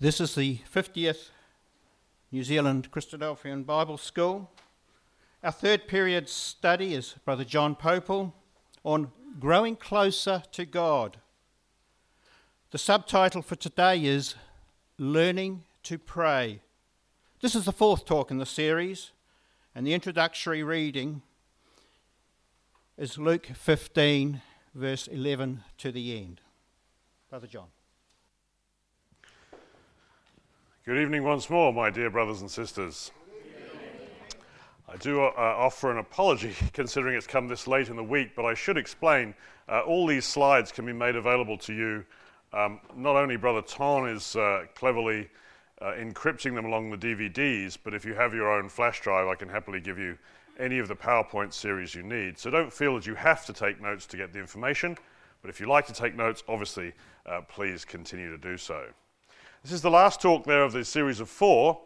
This is the 50th New Zealand Christadelphian Bible School. Our third period study is Brother John Popel on growing closer to God. The subtitle for today is Learning to Pray. This is the fourth talk in the series, and the introductory reading is Luke 15, verse 11 to the end. Brother John. Good evening once more, my dear brothers and sisters. I do uh, offer an apology considering it's come this late in the week, but I should explain uh, all these slides can be made available to you. Um, not only Brother Ton is uh, cleverly uh, encrypting them along the DVDs, but if you have your own flash drive, I can happily give you any of the PowerPoint series you need. So don't feel that you have to take notes to get the information, but if you like to take notes, obviously, uh, please continue to do so. This is the last talk there of the series of four,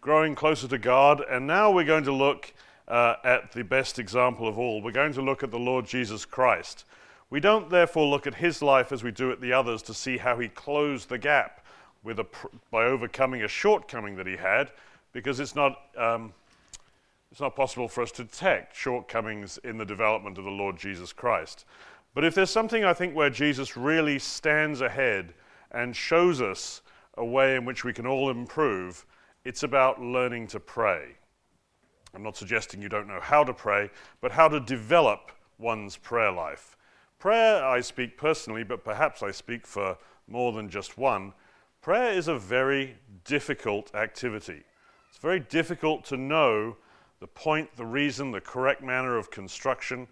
Growing Closer to God, and now we're going to look uh, at the best example of all. We're going to look at the Lord Jesus Christ. We don't therefore look at his life as we do at the others to see how he closed the gap with a, by overcoming a shortcoming that he had, because it's not, um, it's not possible for us to detect shortcomings in the development of the Lord Jesus Christ. But if there's something I think where Jesus really stands ahead and shows us a way in which we can all improve. It's about learning to pray. I'm not suggesting you don't know how to pray, but how to develop one's prayer life. Prayer, I speak personally, but perhaps I speak for more than just one. Prayer is a very difficult activity. It's very difficult to know the point, the reason, the correct manner of construction.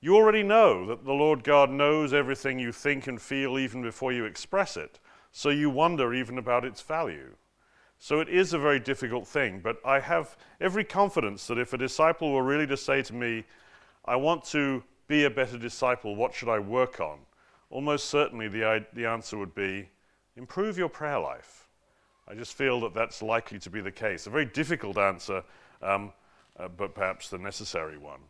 You already know that the Lord God knows everything you think and feel even before you express it so you wonder even about its value. So it is a very difficult thing, but I have every confidence that if a disciple were really to say to me, I want to be a better disciple, what should I work on? Almost certainly the, the answer would be improve your prayer life. I just feel that that's likely to be the case. A very difficult answer, um, uh, but perhaps the necessary one.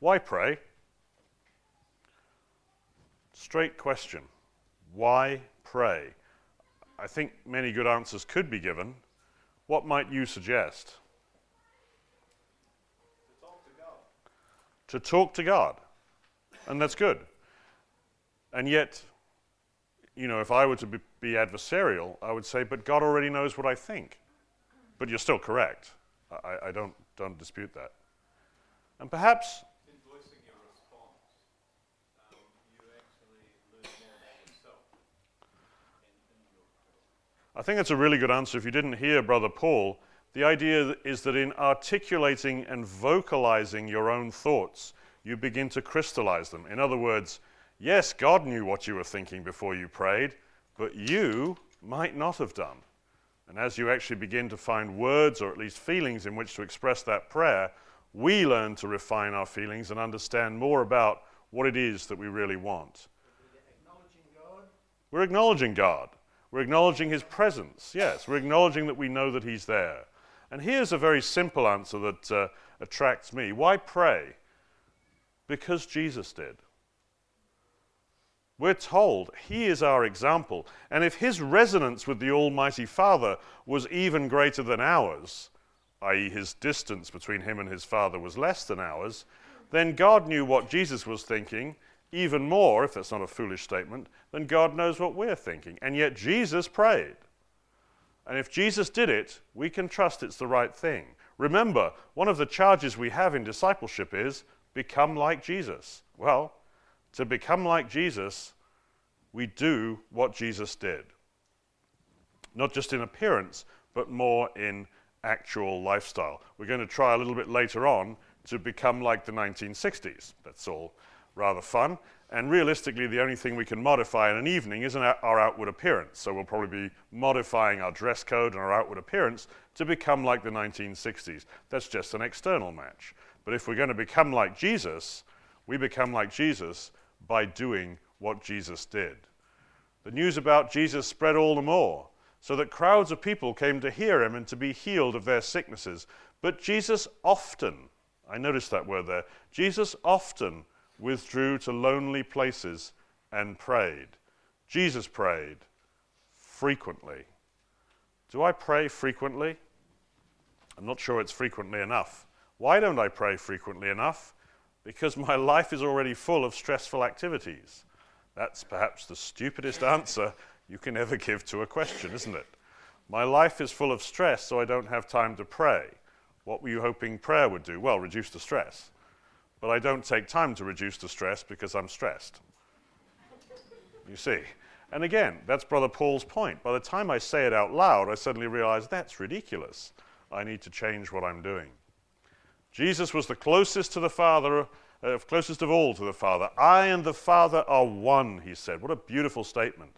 Why pray? Straight question. Why pray? I think many good answers could be given. What might you suggest? To talk to God. To talk to God. And that's good. And yet, you know, if I were to be, be adversarial, I would say, but God already knows what I think. But you're still correct. I, I don't, don't dispute that. And perhaps I think that's a really good answer. If you didn't hear Brother Paul, the idea is that in articulating and vocalizing your own thoughts, you begin to crystallize them. In other words, yes, God knew what you were thinking before you prayed, but you might not have done. And as you actually begin to find words or at least feelings in which to express that prayer, we learn to refine our feelings and understand more about what it is that we really want. We're Acknowledging God. We're acknowledging God. We're acknowledging his presence. Yes, we're acknowledging that we know that he's there. And here's a very simple answer that uh, attracts me. Why pray? Because Jesus did. We're told he is our example. And if his resonance with the Almighty Father was even greater than ours, i.e., his distance between him and his Father was less than ours, then God knew what Jesus was thinking even more, if that's not a foolish statement, then God knows what we're thinking. And yet Jesus prayed. And if Jesus did it, we can trust it's the right thing. Remember, one of the charges we have in discipleship is become like Jesus. Well, to become like Jesus, we do what Jesus did. Not just in appearance, but more in actual lifestyle. We're going to try a little bit later on to become like the 1960s. That's all rather fun. And realistically, the only thing we can modify in an evening is our outward appearance. So we'll probably be modifying our dress code and our outward appearance to become like the 1960s. That's just an external match. But if we're going to become like Jesus, we become like Jesus by doing what Jesus did. The news about Jesus spread all the more, so that crowds of people came to hear him and to be healed of their sicknesses. But Jesus often, I noticed that word there, Jesus often withdrew to lonely places and prayed. Jesus prayed. frequently. Do I pray frequently? I'm not sure it's frequently enough. Why don't I pray frequently enough? Because my life is already full of stressful activities. That's perhaps the stupidest answer you can ever give to a question, isn't it? My life is full of stress, so I don't have time to pray. What were you hoping prayer would do? Well, reduce the stress. But I don't take time to reduce the stress because I'm stressed. You see? And again, that's Brother Paul's point. By the time I say it out loud, I suddenly realize that's ridiculous. I need to change what I'm doing. Jesus was the closest to the Father, uh, closest of all to the Father. I and the Father are one, he said. What a beautiful statement.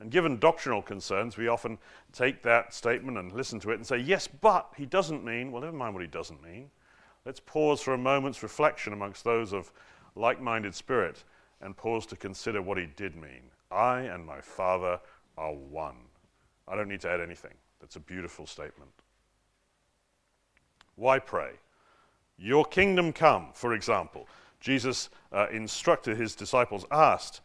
And given doctrinal concerns, we often take that statement and listen to it and say, yes, but he doesn't mean, well, never mind what he doesn't mean. Let's pause for a moment's reflection amongst those of like minded spirit and pause to consider what he did mean. I and my Father are one. I don't need to add anything. That's a beautiful statement. Why pray? Your kingdom come, for example. Jesus uh, instructed his disciples, asked,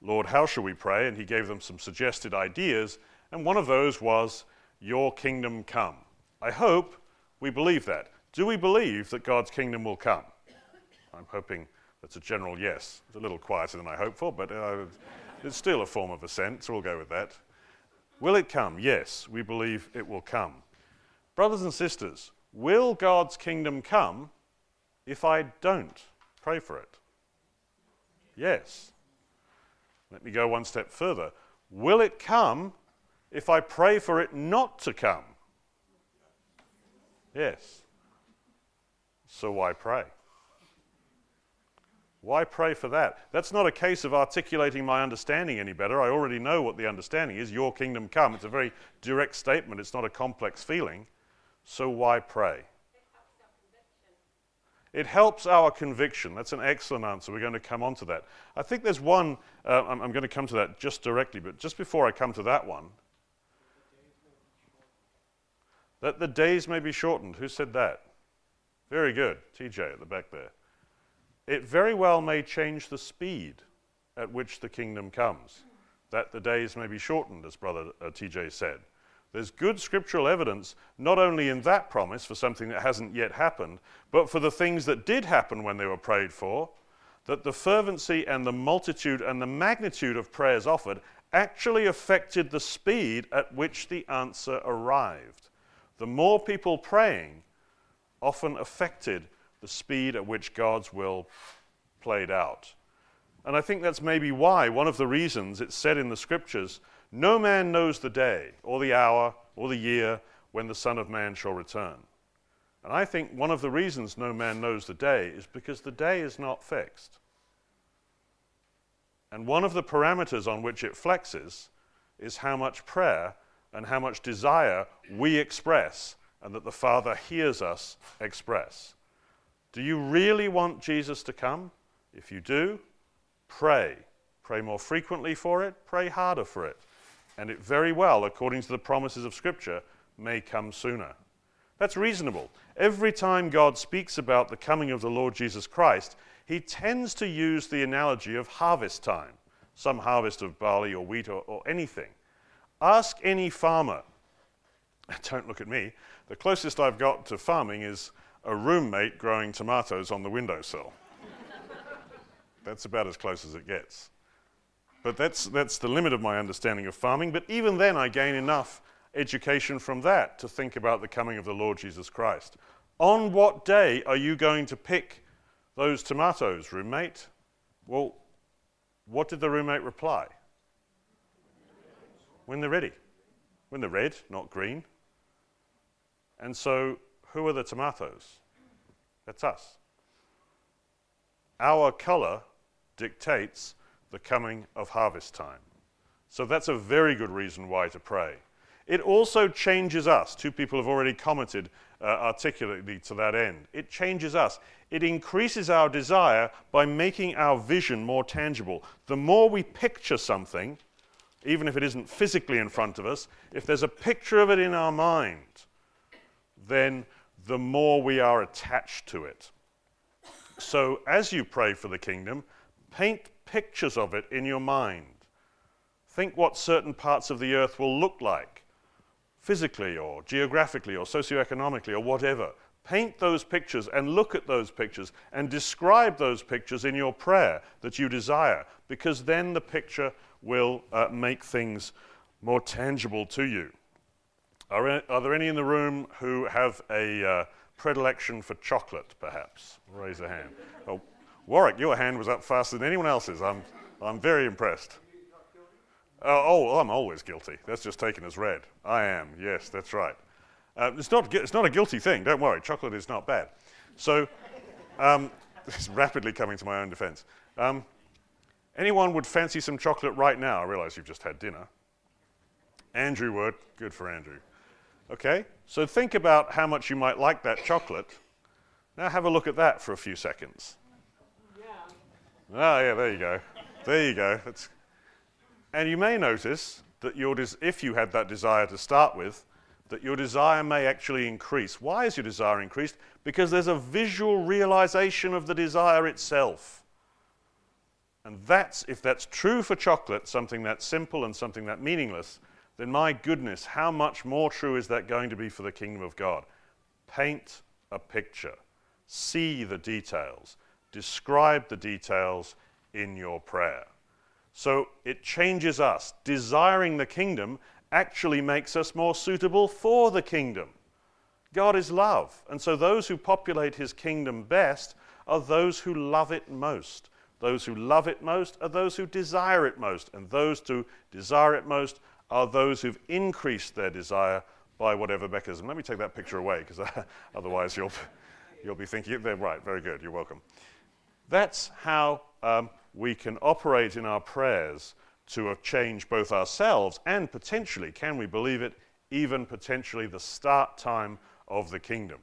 Lord, how shall we pray? And he gave them some suggested ideas, and one of those was, Your kingdom come. I hope we believe that. Do we believe that God's kingdom will come? I'm hoping that's a general yes. It's a little quieter than I hoped for, but uh, it's still a form of assent, so we'll go with that. Will it come? Yes, we believe it will come. Brothers and sisters, will God's kingdom come if I don't pray for it? Yes. Let me go one step further. Will it come if I pray for it not to come? Yes. So why pray? Why pray for that? That's not a case of articulating my understanding any better. I already know what the understanding is. Your kingdom come. It's a very direct statement, it's not a complex feeling. So why pray? It helps our conviction. That's an excellent answer. We're going to come on to that. I think there's one, uh, I'm, I'm going to come to that just directly, but just before I come to that one, that the days may be shortened. Who said that? Very good. TJ at the back there. It very well may change the speed at which the kingdom comes, that the days may be shortened, as Brother uh, TJ said. There's good scriptural evidence, not only in that promise for something that hasn't yet happened, but for the things that did happen when they were prayed for, that the fervency and the multitude and the magnitude of prayers offered actually affected the speed at which the answer arrived. The more people praying often affected the speed at which God's will played out. And I think that's maybe why, one of the reasons it's said in the scriptures no man knows the day, or the hour, or the year when the Son of Man shall return. And I think one of the reasons no man knows the day is because the day is not fixed. And one of the parameters on which it flexes is how much prayer and how much desire we express and that the Father hears us express. Do you really want Jesus to come? If you do, pray. Pray more frequently for it, pray harder for it and it very well, according to the promises of Scripture, may come sooner. That's reasonable. Every time God speaks about the coming of the Lord Jesus Christ, he tends to use the analogy of harvest time, some harvest of barley or wheat or, or anything. Ask any farmer. Don't look at me. The closest I've got to farming is a roommate growing tomatoes on the windowsill. That's about as close as it gets. But that's, that's the limit of my understanding of farming. But even then, I gain enough education from that to think about the coming of the Lord Jesus Christ. On what day are you going to pick those tomatoes, roommate? Well, what did the roommate reply? When they're ready. When they're red, not green. And so, who are the tomatoes? That's us. Our color dictates the coming of harvest time. So that's a very good reason why to pray. It also changes us. Two people have already commented uh, articulately to that end. It changes us. It increases our desire by making our vision more tangible. The more we picture something, even if it isn't physically in front of us, if there's a picture of it in our mind, then the more we are attached to it. So as you pray for the kingdom, paint pictures of it in your mind. Think what certain parts of the earth will look like, physically or geographically or socioeconomically or whatever. Paint those pictures and look at those pictures and describe those pictures in your prayer that you desire, because then the picture will uh, make things more tangible to you. Are, are, there any in the room who have a uh, predilection for chocolate, perhaps? Raise a hand. Oh, Warwick, your hand was up faster than anyone else's. I'm, I'm very impressed. Uh, oh, I'm always guilty. That's just taken as read. I am, yes, that's right. Uh, it's, not, it's not a guilty thing, don't worry. Chocolate is not bad. So, um, it's rapidly coming to my own defense. Um, anyone would fancy some chocolate right now? I realize you've just had dinner. Andrew would. Good for Andrew. Okay, so think about how much you might like that chocolate. Now have a look at that for a few seconds. Yeah. Ah, yeah, there you go. There you go. That's, and you may notice that your des- if you had that desire to start with, that your desire may actually increase. Why is your desire increased? Because there's a visual realization of the desire itself. And that's, if that's true for chocolate, something that's simple and something that meaningless, then my goodness, how much more true is that going to be for the kingdom of God? Paint a picture, see the details, describe the details in your prayer. So it changes us. Desiring the kingdom actually makes us more suitable for the kingdom. God is love, and so those who populate his kingdom best are those who love it most. Those who love it most are those who desire it most, and those who desire it most are those who've increased their desire by whatever mechanism. Let me take that picture away, because otherwise you'll, you'll be thinking, they're right, very good, you're welcome. That's how um, we can operate in our prayers to change both ourselves and potentially, can we believe it, even potentially the start time of the kingdom.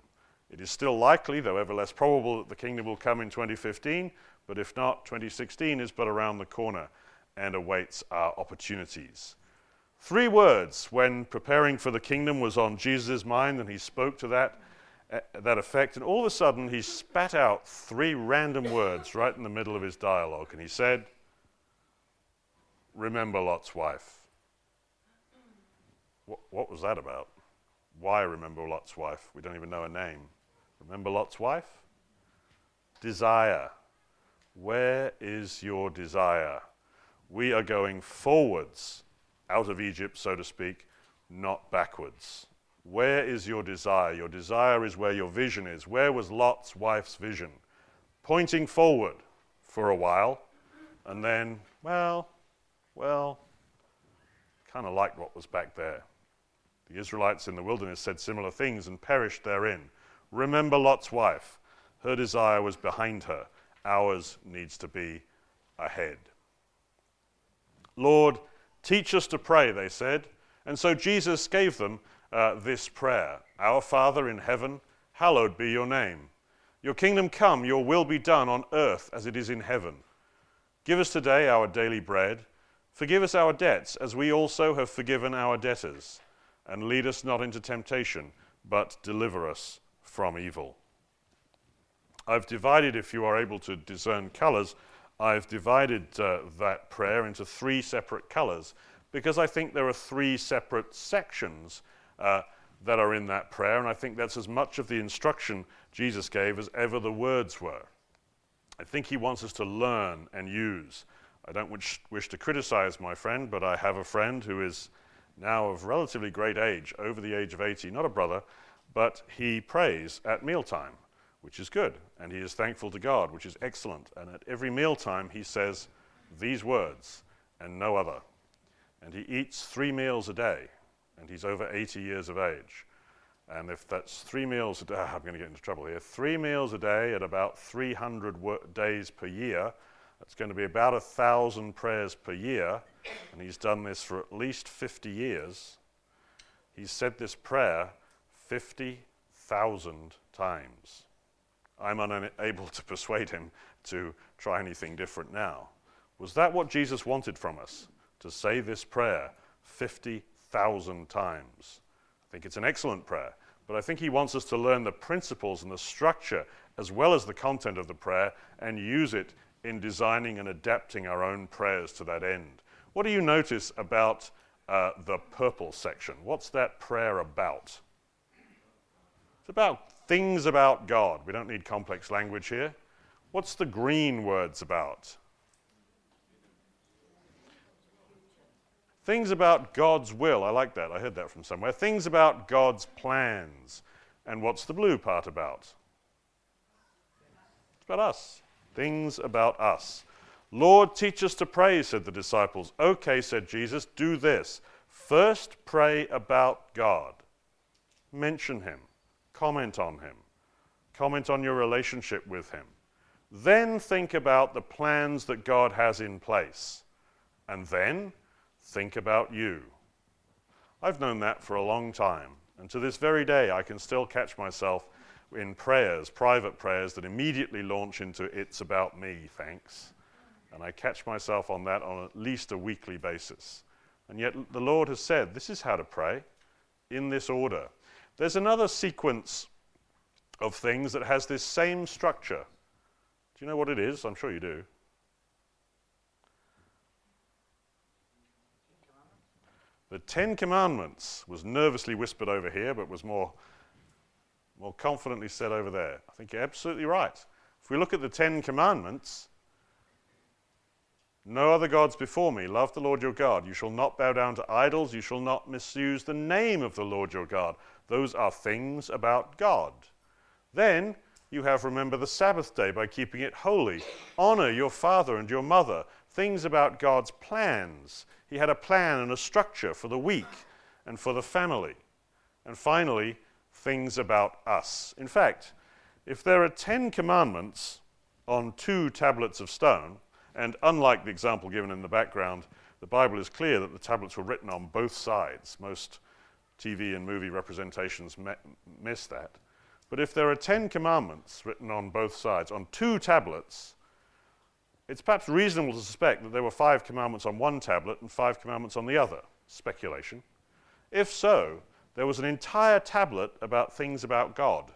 It is still likely, though ever less probable, that the kingdom will come in 2015, but if not, 2016 is but around the corner and awaits our opportunities. Three words when preparing for the kingdom was on Jesus' mind, and he spoke to that, uh, that effect, and all of a sudden he spat out three random words right in the middle of his dialogue, and he said, Remember Lot's wife. What, what was that about? Why remember Lot's wife? We don't even know her name. Remember Lot's wife? Desire. Where is your desire? We are going forwards out of Egypt, so to speak, not backwards. Where is your desire? Your desire is where your vision is. Where was Lot's wife's vision? Pointing forward for a while, and then, well, well, kind of liked what was back there. The Israelites in the wilderness said similar things and perished therein. Remember Lot's wife. Her desire was behind her. Ours needs to be ahead. Lord, Teach us to pray, they said. And so Jesus gave them uh, this prayer Our Father in heaven, hallowed be your name. Your kingdom come, your will be done on earth as it is in heaven. Give us today our daily bread. Forgive us our debts, as we also have forgiven our debtors. And lead us not into temptation, but deliver us from evil. I've divided, if you are able to discern colors, I've divided uh, that prayer into three separate colors because I think there are three separate sections uh, that are in that prayer, and I think that's as much of the instruction Jesus gave as ever the words were. I think he wants us to learn and use. I don't wish, wish to criticize my friend, but I have a friend who is now of relatively great age, over the age of 80, not a brother, but he prays at mealtime which is good, and he is thankful to God, which is excellent. And at every mealtime, he says these words and no other. And he eats three meals a day, and he's over 80 years of age. And if that's three meals a day, ah, I'm going to get into trouble here. Three meals a day at about 300 days per year, that's going to be about a thousand prayers per year. And he's done this for at least 50 years. He's said this prayer 50,000 times. I'm unable to persuade him to try anything different now. Was that what Jesus wanted from us? To say this prayer 50,000 times? I think it's an excellent prayer, but I think he wants us to learn the principles and the structure as well as the content of the prayer and use it in designing and adapting our own prayers to that end. What do you notice about uh, the purple section? What's that prayer about? It's about things about God. We don't need complex language here. What's the green words about? Things about God's will. I like that. I heard that from somewhere. Things about God's plans. And what's the blue part about? It's about us. Things about us. Lord, teach us to pray, said the disciples. Okay, said Jesus, do this. First pray about God. Mention Him. Comment on Him. Comment on your relationship with Him. Then think about the plans that God has in place. And then think about you. I've known that for a long time. And to this very day, I can still catch myself in prayers, private prayers, that immediately launch into it's about me, thanks. And I catch myself on that on at least a weekly basis. And yet the Lord has said, this is how to pray, in this order. There's another sequence of things that has this same structure. Do you know what it is? I'm sure you do. The Ten Commandments was nervously whispered over here, but was more, more confidently said over there. I think you're absolutely right. If we look at the Ten Commandments, no other gods before me. Love the Lord your God. You shall not bow down to idols. You shall not misuse the name of the Lord your God. Those are things about God. Then you have remember the Sabbath day by keeping it holy. Honor your father and your mother. Things about God's plans. He had a plan and a structure for the week and for the family. And finally, things about us. In fact, if there are 10 commandments on two tablets of stone, and unlike the example given in the background, the Bible is clear that the tablets were written on both sides. Most TV and movie representations me- miss that. But if there are 10 commandments written on both sides, on two tablets, it's perhaps reasonable to suspect that there were five commandments on one tablet and five commandments on the other. Speculation. If so, there was an entire tablet about things about God,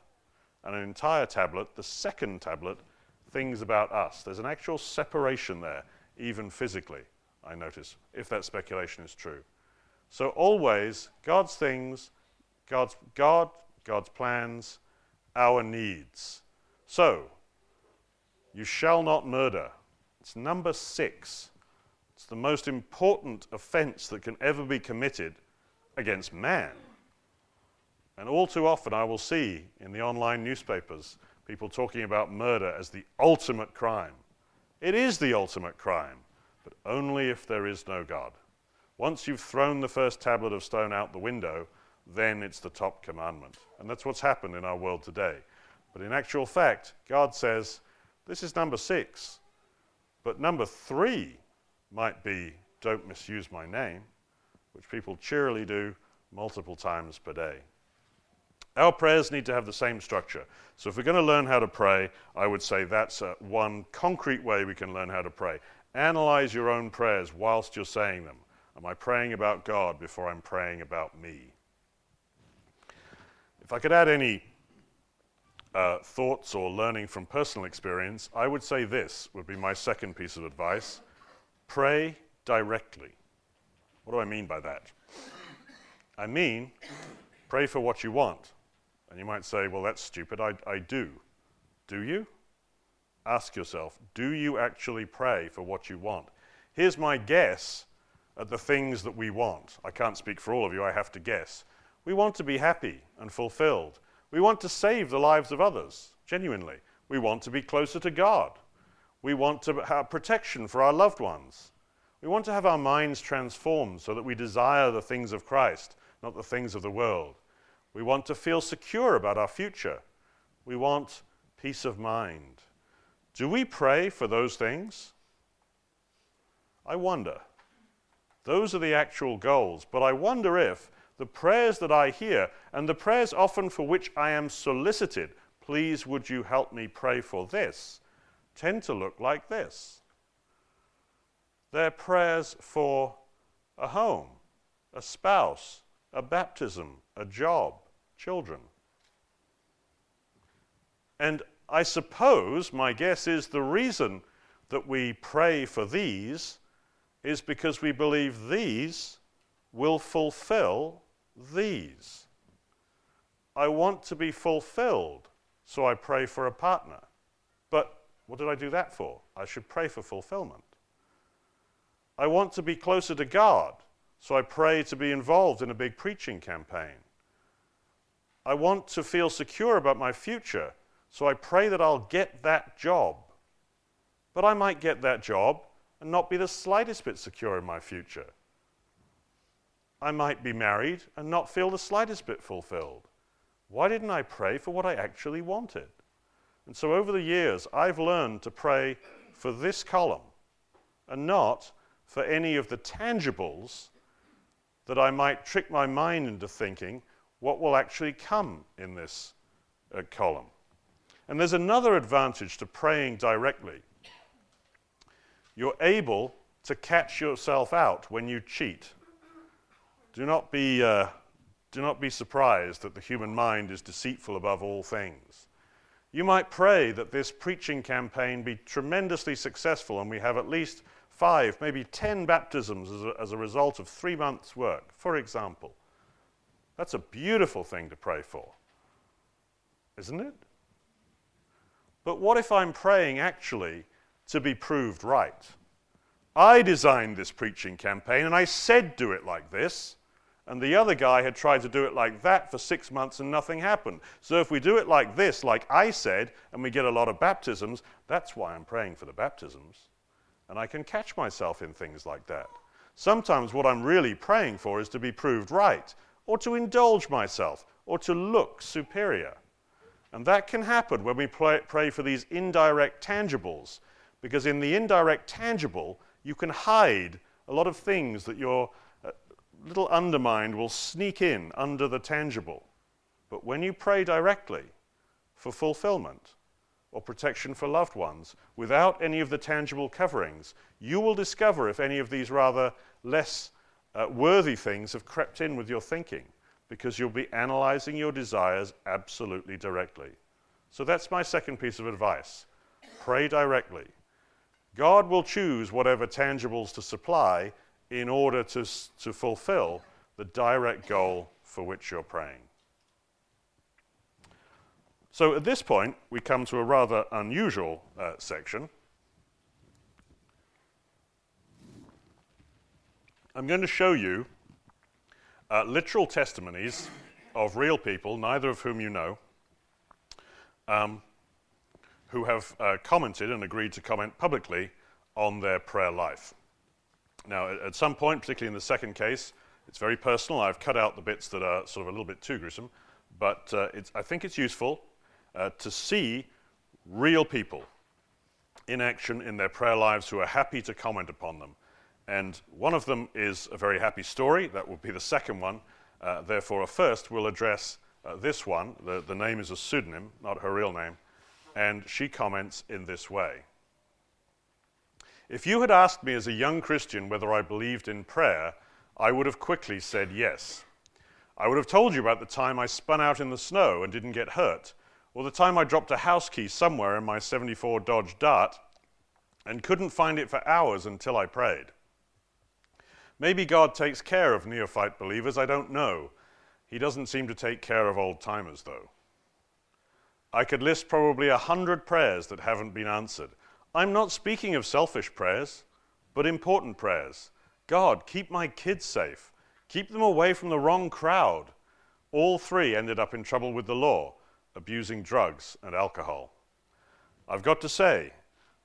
and an entire tablet, the second tablet, things about us. There's an actual separation there, even physically, I notice, if that speculation is true. So always, God's things, God's God, God's plans, our needs. So, you shall not murder. It's number six. It's the most important offense that can ever be committed against man. And all too often, I will see in the online newspapers people talking about murder as the ultimate crime. It is the ultimate crime, but only if there is no God. Once you've thrown the first tablet of stone out the window, then it's the top commandment. And that's what's happened in our world today. But in actual fact, God says, this is number six. But number three might be don't misuse my name, which people cheerily do multiple times per day. Our prayers need to have the same structure. So if we're going to learn how to pray, I would say that's uh, one concrete way we can learn how to pray. Analyze your own prayers whilst you're saying them. Am I praying about God before I'm praying about me? If I could add any uh, thoughts or learning from personal experience, I would say this would be my second piece of advice pray directly. What do I mean by that? I mean, pray for what you want. And you might say, well, that's stupid. I, I do. Do you? Ask yourself, do you actually pray for what you want? Here's my guess at the things that we want. I can't speak for all of you, I have to guess. We want to be happy and fulfilled. We want to save the lives of others, genuinely. We want to be closer to God. We want to have protection for our loved ones. We want to have our minds transformed so that we desire the things of Christ, not the things of the world. We want to feel secure about our future. We want peace of mind. Do we pray for those things? I wonder. Those are the actual goals, but I wonder if the prayers that I hear, and the prayers often for which I am solicited, please would you help me pray for this, tend to look like this. They're prayers for a home, a spouse, a baptism, a job, children. And I suppose my guess is the reason that we pray for these is because we believe these will fulfill these. I want to be fulfilled, so I pray for a partner. But what did I do that for? I should pray for fulfillment. I want to be closer to God, so I pray to be involved in a big preaching campaign. I want to feel secure about my future, so I pray that I'll get that job. But I might get that job and not be the slightest bit secure in my future. I might be married and not feel the slightest bit fulfilled. Why didn't I pray for what I actually wanted? And so over the years, I've learned to pray for this column and not for any of the tangibles that I might trick my mind into thinking what will actually come in this uh, column. And there's another advantage to praying directly. You're able to catch yourself out when you cheat. Do not be, uh, do not be surprised that the human mind is deceitful above all things. You might pray that this preaching campaign be tremendously successful and we have at least five, maybe ten baptisms as a, as a result of three months' work, for example. That's a beautiful thing to pray for, isn't it? But what if I'm praying actually to be proved right? I designed this preaching campaign and I said do it like this, and the other guy had tried to do it like that for six months and nothing happened. So if we do it like this, like I said, and we get a lot of baptisms, that's why I'm praying for the baptisms. And I can catch myself in things like that. Sometimes what I'm really praying for is to be proved right, or to indulge myself, or to look superior. And that can happen when we pray, for these indirect tangibles, because in the indirect tangible, you can hide a lot of things that your uh, little undermind will sneak in under the tangible. But when you pray directly for fulfillment or protection for loved ones without any of the tangible coverings, you will discover if any of these rather less uh, worthy things have crept in with your thinking because you'll be analyzing your desires absolutely directly. So that's my second piece of advice pray directly. God will choose whatever tangibles to supply in order to, to fulfill the direct goal for which you're praying. So at this point, we come to a rather unusual uh, section. I'm going to show you uh, literal testimonies of real people, neither of whom you know, um, who have uh, commented and agreed to comment publicly on their prayer life. Now, at some point, particularly in the second case, it's very personal. I've cut out the bits that are sort of a little bit too gruesome, but uh, I think it's useful uh, to see real people in action in their prayer lives who are happy to comment upon them. And one of them is a very happy story. That will be the second one. Uh, therefore, a first we'll address uh, this one. The, the name is a pseudonym, not her real name. And she comments in this way If you had asked me as a young Christian whether I believed in prayer, I would have quickly said yes. I would have told you about the time I spun out in the snow and didn't get hurt, or the time I dropped a house key somewhere in my 74 Dodge Dart and couldn't find it for hours until I prayed. Maybe God takes care of neophyte believers, I don't know. He doesn't seem to take care of old timers, though. I could list probably a hundred prayers that haven't been answered. I'm not speaking of selfish prayers, but important prayers. God, keep my kids safe. Keep them away from the wrong crowd. All three ended up in trouble with the law, abusing drugs and alcohol. I've got to say,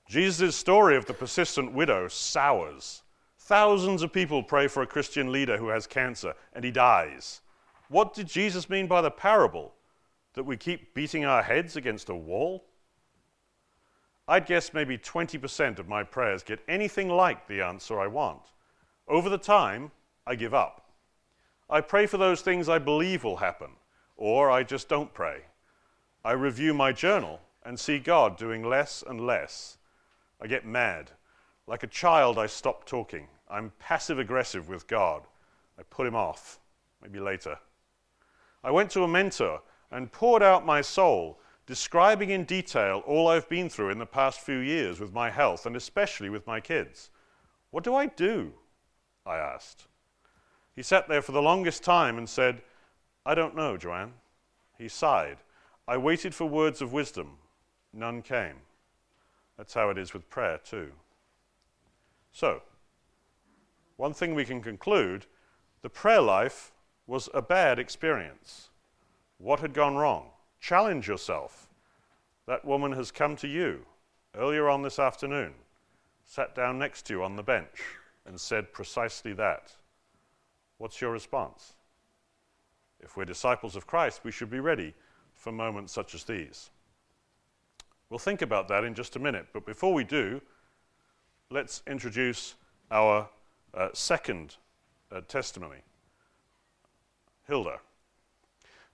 Jesus' story of the persistent widow sours. Thousands of people pray for a Christian leader who has cancer and he dies. What did Jesus mean by the parable? That we keep beating our heads against a wall? I'd guess maybe 20% of my prayers get anything like the answer I want. Over the time, I give up. I pray for those things I believe will happen, or I just don't pray. I review my journal and see God doing less and less. I get mad. Like a child, I stop talking. I'm passive aggressive with God. I put him off, maybe later. I went to a mentor and poured out my soul, describing in detail all I've been through in the past few years with my health and especially with my kids. What do I do? I asked. He sat there for the longest time and said, I don't know, Joanne. He sighed. I waited for words of wisdom. None came. That's how it is with prayer, too. So, one thing we can conclude the prayer life was a bad experience. What had gone wrong? Challenge yourself. That woman has come to you earlier on this afternoon, sat down next to you on the bench, and said precisely that. What's your response? If we're disciples of Christ, we should be ready for moments such as these. We'll think about that in just a minute, but before we do, let's introduce our uh, second uh, testimony Hilda.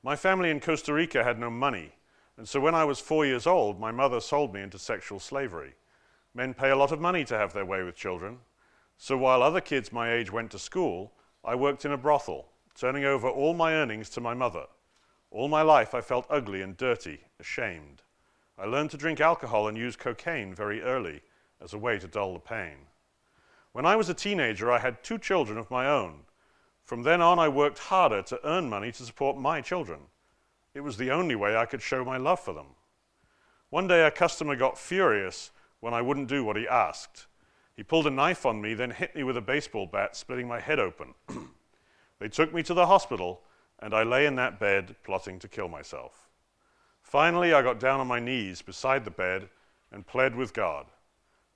My family in Costa Rica had no money, and so when I was four years old, my mother sold me into sexual slavery. Men pay a lot of money to have their way with children, so while other kids my age went to school, I worked in a brothel, turning over all my earnings to my mother. All my life I felt ugly and dirty, ashamed. I learned to drink alcohol and use cocaine very early as a way to dull the pain. When I was a teenager, I had two children of my own. From then on, I worked harder to earn money to support my children. It was the only way I could show my love for them. One day, a customer got furious when I wouldn't do what he asked. He pulled a knife on me, then hit me with a baseball bat, splitting my head open. they took me to the hospital, and I lay in that bed plotting to kill myself. Finally, I got down on my knees beside the bed and pled with God.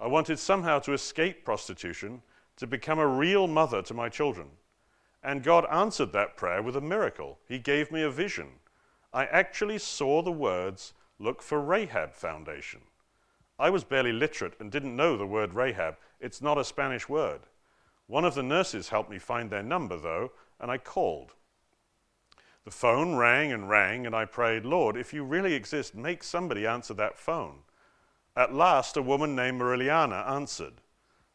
I wanted somehow to escape prostitution, to become a real mother to my children. And God answered that prayer with a miracle. He gave me a vision. I actually saw the words, Look for Rahab Foundation. I was barely literate and didn't know the word Rahab. It's not a Spanish word. One of the nurses helped me find their number, though, and I called. The phone rang and rang, and I prayed, Lord, if you really exist, make somebody answer that phone. At last, a woman named Mariliana answered.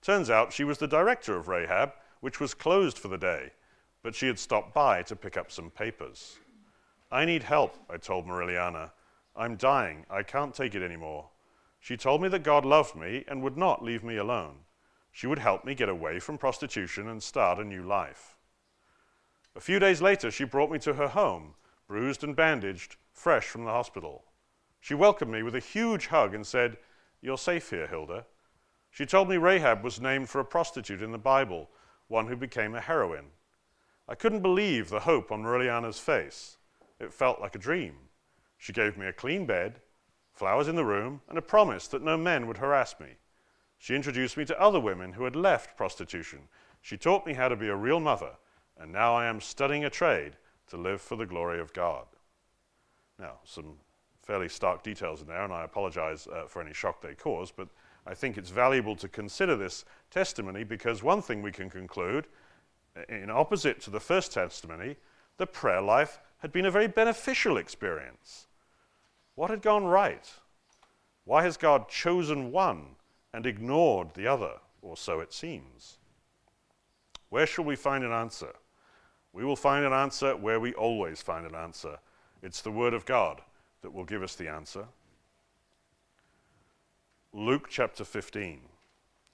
Turns out she was the director of Rahab, which was closed for the day, but she had stopped by to pick up some papers. I need help, I told Mariliana. I'm dying. I can't take it anymore. She told me that God loved me and would not leave me alone. She would help me get away from prostitution and start a new life. A few days later, she brought me to her home, bruised and bandaged, fresh from the hospital. She welcomed me with a huge hug and said, You're safe here, Hilda. She told me Rahab was named for a prostitute in the Bible, one who became a heroine. I couldn't believe the hope on Mariliana's face. It felt like a dream. She gave me a clean bed, flowers in the room, and a promise that no men would harass me. She introduced me to other women who had left prostitution. She taught me how to be a real mother, and now I am studying a trade to live for the glory of God. Now, some fairly stark details in there, and I apologize uh, for any shock they cause, but I think it's valuable to consider this testimony because one thing we can conclude, in opposite to the first testimony, the prayer life had been a very beneficial experience. What had gone right? Why has God chosen one and ignored the other, or so it seems? Where shall we find an answer? We will find an answer where we always find an answer. It's the Word of God that will give us the answer. Luke chapter 15.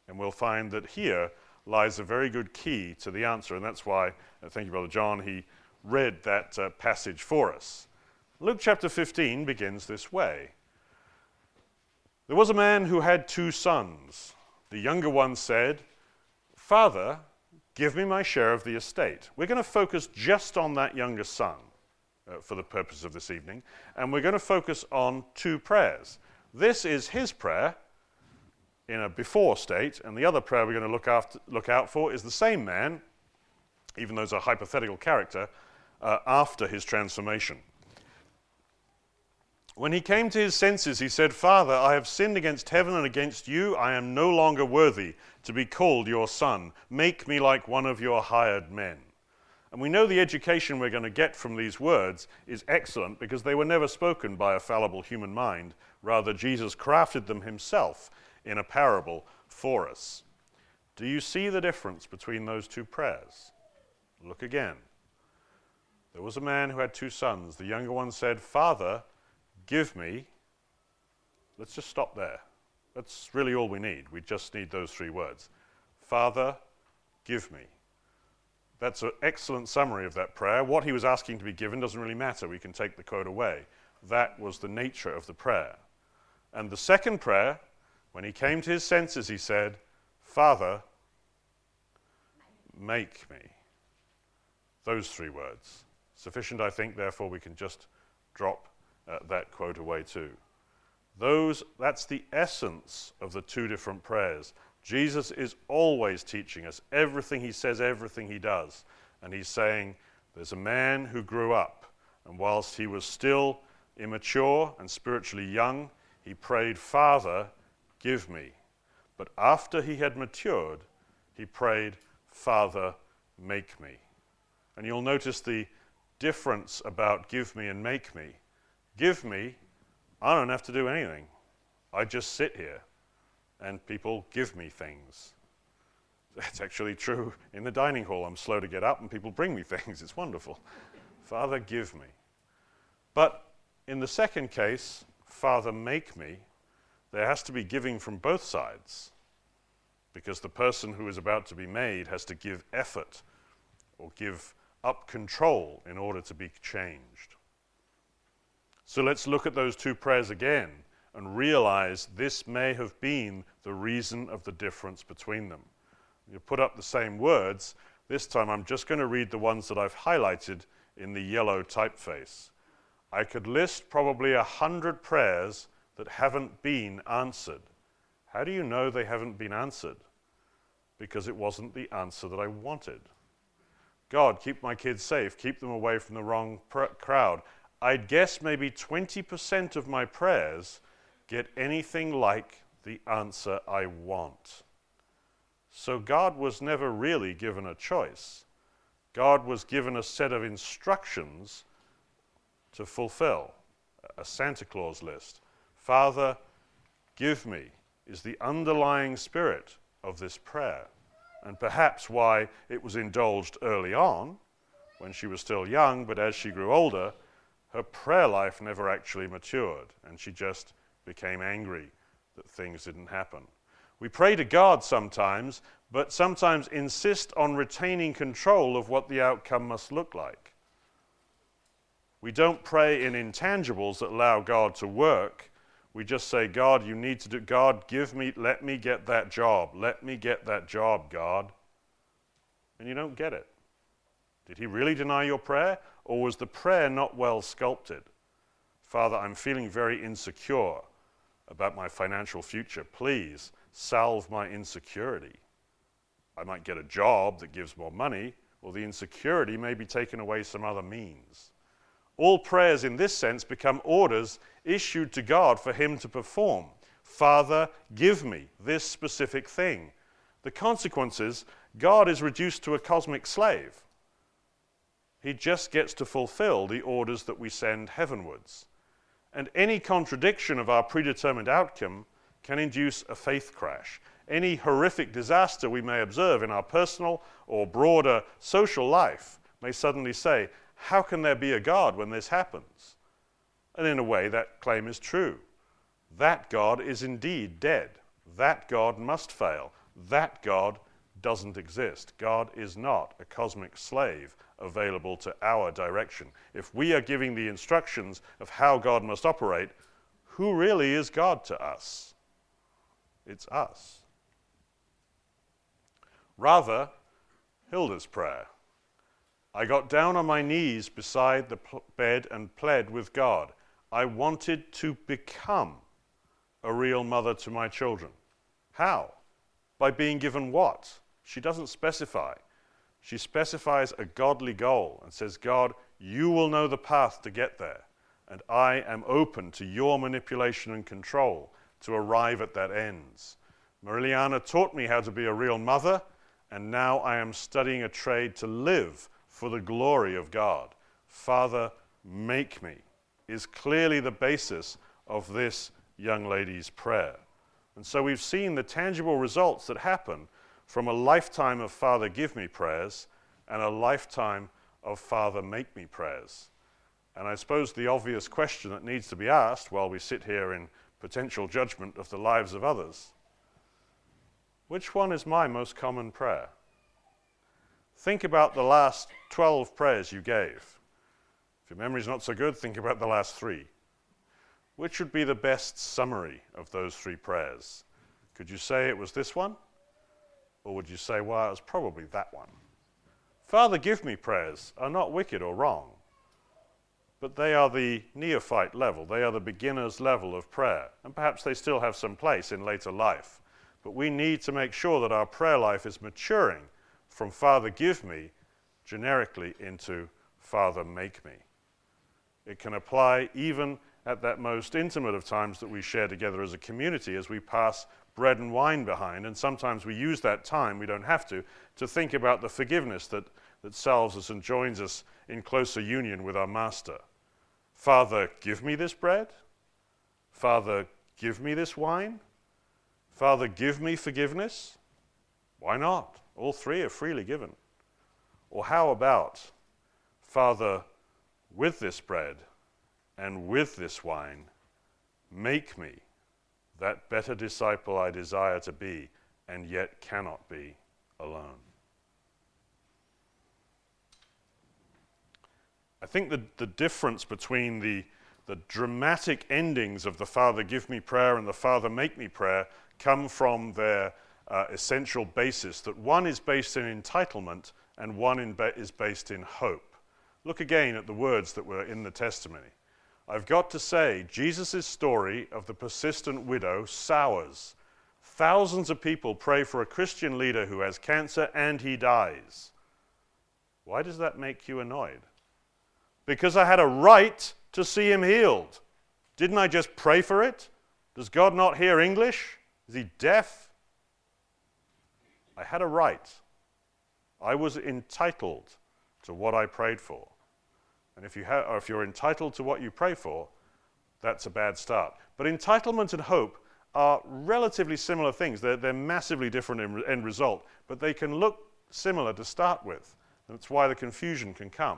And we'll find that here lies a very good key to the answer. And that's why, uh, thank you, Brother John, he read that uh, passage for us. Luke chapter 15 begins this way There was a man who had two sons. The younger one said, Father, give me my share of the estate. We're going to focus just on that younger son uh, for the purpose of this evening, and we're going to focus on two prayers. This is his prayer in a before state, and the other prayer we're going to look, after, look out for is the same man, even though it's a hypothetical character, uh, after his transformation. When he came to his senses, he said, Father, I have sinned against heaven and against you. I am no longer worthy to be called your son. Make me like one of your hired men. And we know the education we're going to get from these words is excellent because they were never spoken by a fallible human mind. Rather, Jesus crafted them himself in a parable for us. Do you see the difference between those two prayers? Look again. There was a man who had two sons. The younger one said, Father, give me. Let's just stop there. That's really all we need. We just need those three words. Father, give me. That's an excellent summary of that prayer. What he was asking to be given doesn't really matter. We can take the quote away. That was the nature of the prayer. And the second prayer, when he came to his senses, he said, Father, make me. Those three words. Sufficient, I think, therefore, we can just drop uh, that quote away too. Those, that's the essence of the two different prayers. Jesus is always teaching us everything he says, everything he does. And he's saying, There's a man who grew up, and whilst he was still immature and spiritually young, he prayed, Father, give me. But after he had matured, he prayed, Father, make me. And you'll notice the difference about give me and make me. Give me, I don't have to do anything. I just sit here and people give me things. That's actually true in the dining hall. I'm slow to get up and people bring me things. It's wonderful. Father, give me. But in the second case, Father, make me, there has to be giving from both sides because the person who is about to be made has to give effort or give up control in order to be changed. So let's look at those two prayers again and realize this may have been the reason of the difference between them. You put up the same words. This time I'm just going to read the ones that I've highlighted in the yellow typeface. I could list probably a hundred prayers that haven't been answered. How do you know they haven't been answered? Because it wasn't the answer that I wanted. God, keep my kids safe, keep them away from the wrong pr- crowd. I'd guess maybe 20% of my prayers get anything like the answer I want. So God was never really given a choice. God was given a set of instructions to fulfill, a Santa Claus list. Father, give me is the underlying spirit of this prayer, and perhaps why it was indulged early on when she was still young, but as she grew older, her prayer life never actually matured, and she just became angry that things didn't happen. We pray to God sometimes, but sometimes insist on retaining control of what the outcome must look like. We don't pray in intangibles that allow God to work. We just say, God, you need to do, God, give me, let me get that job. Let me get that job, God. And you don't get it. Did he really deny your prayer? Or was the prayer not well sculpted? Father, I'm feeling very insecure about my financial future. Please salve my insecurity. I might get a job that gives more money, or the insecurity may be taken away some other means. All prayers in this sense become orders issued to God for Him to perform. Father, give me this specific thing. The consequences God is reduced to a cosmic slave. He just gets to fulfill the orders that we send heavenwards and any contradiction of our predetermined outcome can induce a faith crash. Any horrific disaster we may observe in our personal or broader social life may suddenly say, How can there be a God when this happens? And in a way, that claim is true. That God is indeed dead. That God must fail. That God doesn't exist. God is not a cosmic slave available to our direction. If we are giving the instructions of how God must operate, who really is God to us? It's us. Rather, Hilda's prayer. I got down on my knees beside the pl- bed and pled with God. I wanted to become a real mother to my children. How? By being given what? She doesn't specify. She specifies a godly goal and says, God, you will know the path to get there, and I am open to your manipulation and control to arrive at that ends. Mariliana taught me how to be a real mother, and now I am studying a trade to live for the glory of God. Father, make me, is clearly the basis of this young lady's prayer. And so we've seen the tangible results that happen from a lifetime of Father, give me prayers and a lifetime of Father, make me prayers. And I suppose the obvious question that needs to be asked while we sit here in potential judgment of the lives of others which one is my most common prayer? Think about the last 12 prayers you gave. If your memory's not so good, think about the last three. Which would be the best summary of those three prayers? Could you say it was this one? Or would you say, well, it was probably that one? Father, give me prayers are not wicked or wrong, but they are the neophyte level. They are the beginner's level of prayer. And perhaps they still have some place in later life. But we need to make sure that our prayer life is maturing from Father, give me generically into Father, make me. It can apply even at that most intimate of times that we share together as a community as we pass bread and wine behind. And sometimes we use that time, we don't have to, to think about the forgiveness that, that salves us and joins us in closer union with our Master. Father, give me this bread. Father, give me this wine. Father, give me forgiveness. Why not? All three are freely given. Or how about, Father, with this bread and with this wine, make me that better disciple I desire to be and yet cannot be alone. I think the, the difference between the, the dramatic endings of the Father give me prayer and the Father make me prayer come from their uh, essential basis that one is based in entitlement and one ba- is based in hope. Look again at the words that were in the testimony. I've got to say, Jesus' story of the persistent widow sours. Thousands of people pray for a Christian leader who has cancer and he dies. Why does that make you annoyed? Because I had a right to see him healed. Didn't I just pray for it? Does God not hear English? Is he deaf? I had a right. I was entitled to what I prayed for. And if, you ha- or if you're entitled to what you pray for, that's a bad start. But entitlement and hope are relatively similar things. They're, they're massively different in re- end result, but they can look similar to start with. That's why the confusion can come.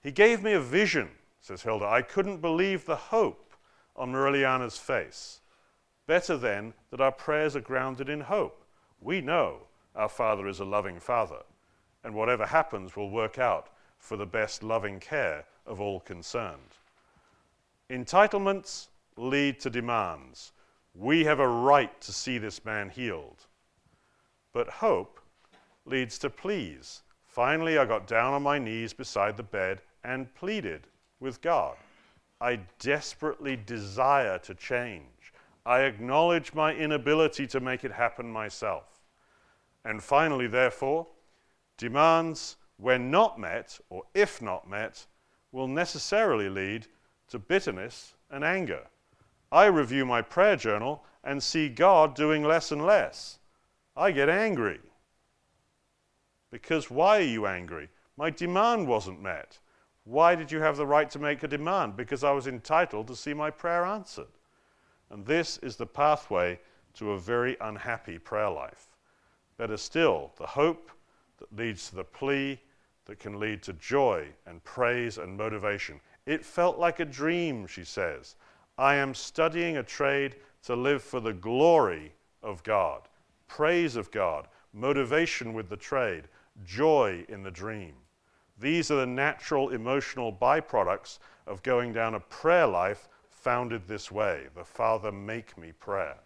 He gave me a vision, says Hilda. I couldn't believe the hope on Mariliana's face. Better then that our prayers are grounded in hope. We know our Father is a loving Father, and whatever happens will work out for the best loving care of all concerned. Entitlements lead to demands. We have a right to see this man healed. But hope leads to pleas. Finally, I got down on my knees beside the bed and pleaded with God. I desperately desire to change. I acknowledge my inability to make it happen myself. And finally, therefore, demands, when not met, or if not met, will necessarily lead to bitterness and anger. I review my prayer journal and see God doing less and less. I get angry. Because why are you angry? My demand wasn't met. Why did you have the right to make a demand? Because I was entitled to see my prayer answered. And this is the pathway to a very unhappy prayer life. Better still, the hope that leads to the plea that can lead to joy and praise and motivation. It felt like a dream, she says. I am studying a trade to live for the glory of God, praise of God, motivation with the trade, joy in the dream. These are the natural emotional byproducts of going down a prayer life founded this way the Father, make me prayer.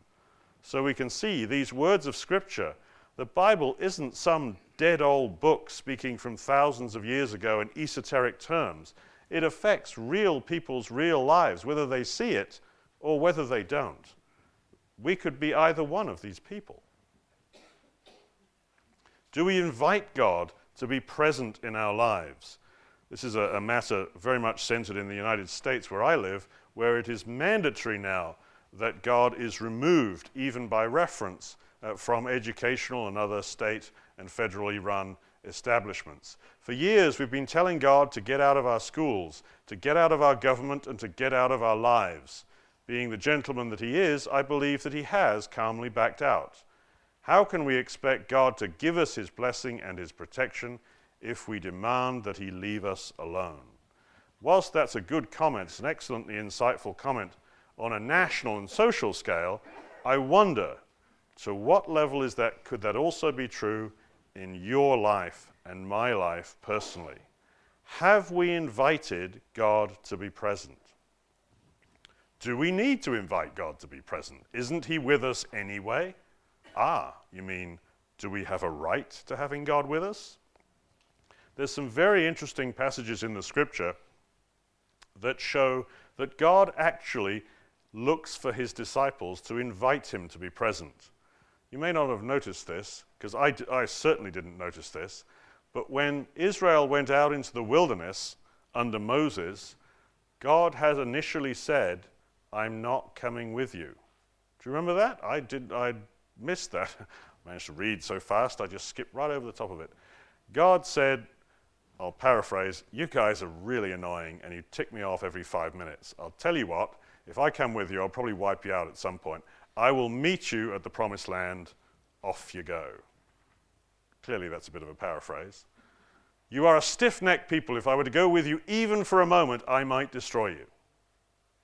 So we can see these words of Scripture the Bible isn't some dead old book speaking from thousands of years ago in esoteric terms. It affects real people's real lives, whether they see it or whether they don't. We could be either one of these people. Do we invite God to be present in our lives? This is a, a, matter very much centered in the United States, where I live, where it is mandatory now that God is removed, even by reference, uh, from educational and other state and federally run establishments. For years, we've been telling God to get out of our schools, to get out of our government, and to get out of our lives. Being the gentleman that he is, I believe that he has calmly backed out. How can we expect God to give us his blessing and his protection if we demand that he leave us alone? Whilst that's a good comment, it's an excellently insightful comment on a national and social scale, I wonder To what level is that? Could that also be true in your life and my life personally? Have we invited God to be present? Do we need to invite God to be present? Isn't He with us anyway? Ah, you mean, do we have a right to having God with us? There's some very interesting passages in the scripture that show that God actually looks for his disciples to invite him to be present. You may not have noticed this, because I, d- I certainly didn't notice this, but when Israel went out into the wilderness under Moses, God had initially said, I'm not coming with you. Do you remember that? I did I missed that. I managed to read so fast I just skipped right over the top of it. God said, I'll paraphrase, you guys are really annoying and you tick me off every five minutes. I'll tell you what, if I come with you, I'll probably wipe you out at some point. I will meet you at the promised land. Off you go. Clearly, that's a bit of a paraphrase. You are a stiff necked people. If I were to go with you even for a moment, I might destroy you.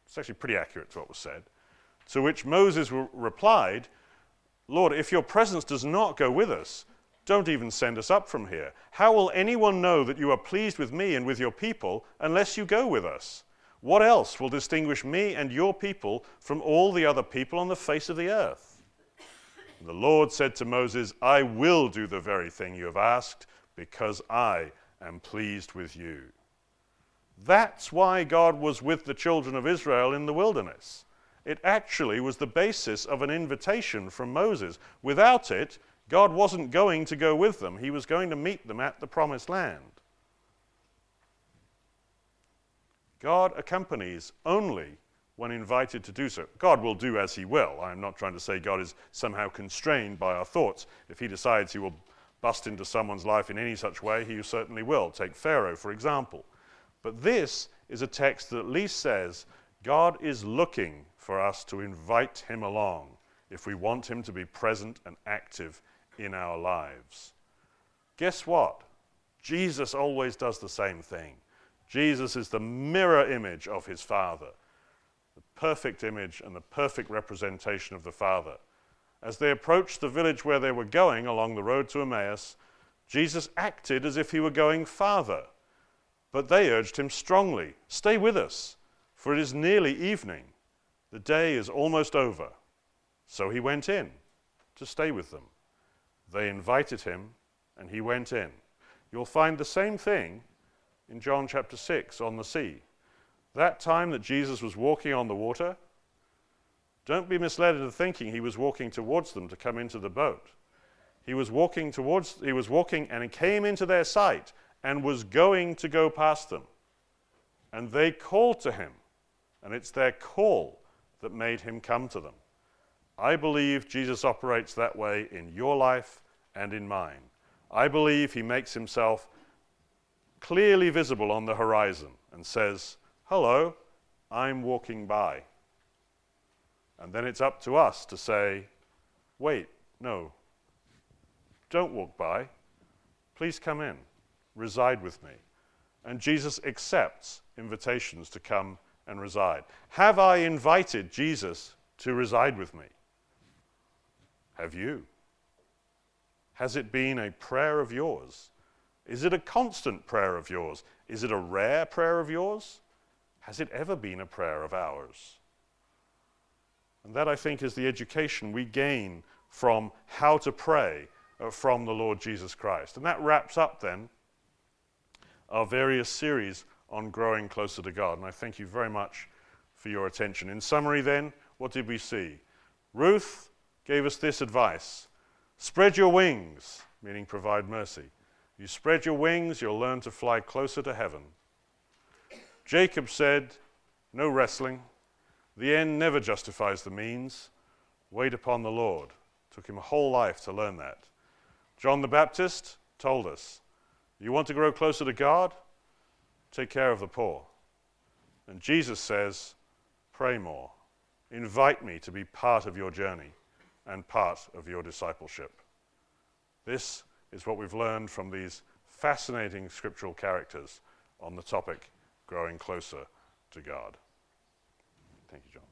It's actually pretty accurate to what was said. To which Moses re- replied, Lord, if your presence does not go with us, don't even send us up from here. How will anyone know that you are pleased with me and with your people unless you go with us? What else will distinguish me and your people from all the other people on the face of the earth? And the Lord said to Moses, I will do the very thing you have asked because I am pleased with you. That's why God was with the children of Israel in the wilderness. It actually was the basis of an invitation from Moses. Without it, God wasn't going to go with them, He was going to meet them at the promised land. God accompanies only when invited to do so. God will do as He will. I'm not trying to say God is somehow constrained by our thoughts. If He decides He will bust into someone's life in any such way, He certainly will. Take Pharaoh, for example. But this is a text that at least says God is looking for us to invite Him along if we want Him to be present and active in our lives. Guess what? Jesus always does the same thing. Jesus is the mirror image of his Father, the perfect image and the perfect representation of the Father. As they approached the village where they were going along the road to Emmaus, Jesus acted as if he were going farther. But they urged him strongly Stay with us, for it is nearly evening. The day is almost over. So he went in to stay with them. They invited him, and he went in. You'll find the same thing in John chapter 6 on the sea. That time that Jesus was walking on the water, don't be misled into thinking he was walking towards them to come into the boat. He was walking towards, he was walking and he came into their sight and was going to go past them. And they called to him, and it's their call that made him come to them. I believe Jesus operates that way in your life and in mine. I believe he makes himself clearly visible on the horizon and says, Hello, I'm walking by. And then it's up to us to say, Wait, no, don't walk by. Please come in, reside with me. And Jesus accepts invitations to come and reside. Have I invited Jesus to reside with me? Have you? Has it been a prayer of yours? Is it a constant prayer of yours? Is it a rare prayer of yours? Has it ever been a prayer of ours? And that, I think, is the education we gain from how to pray uh, from the Lord Jesus Christ. And that wraps up then our various series on growing closer to God. And I thank you very much for your attention. In summary, then, what did we see? Ruth gave us this advice spread your wings, meaning provide mercy. You spread your wings, you'll learn to fly closer to heaven. Jacob said, No wrestling. The end never justifies the means. Wait upon the Lord. Took him a whole life to learn that. John the Baptist told us, You want to grow closer to God? Take care of the poor. And Jesus says, Pray more. Invite me to be part of your journey and part of your discipleship. This is what we've learned from these fascinating scriptural characters on the topic growing closer to God. Thank you, John.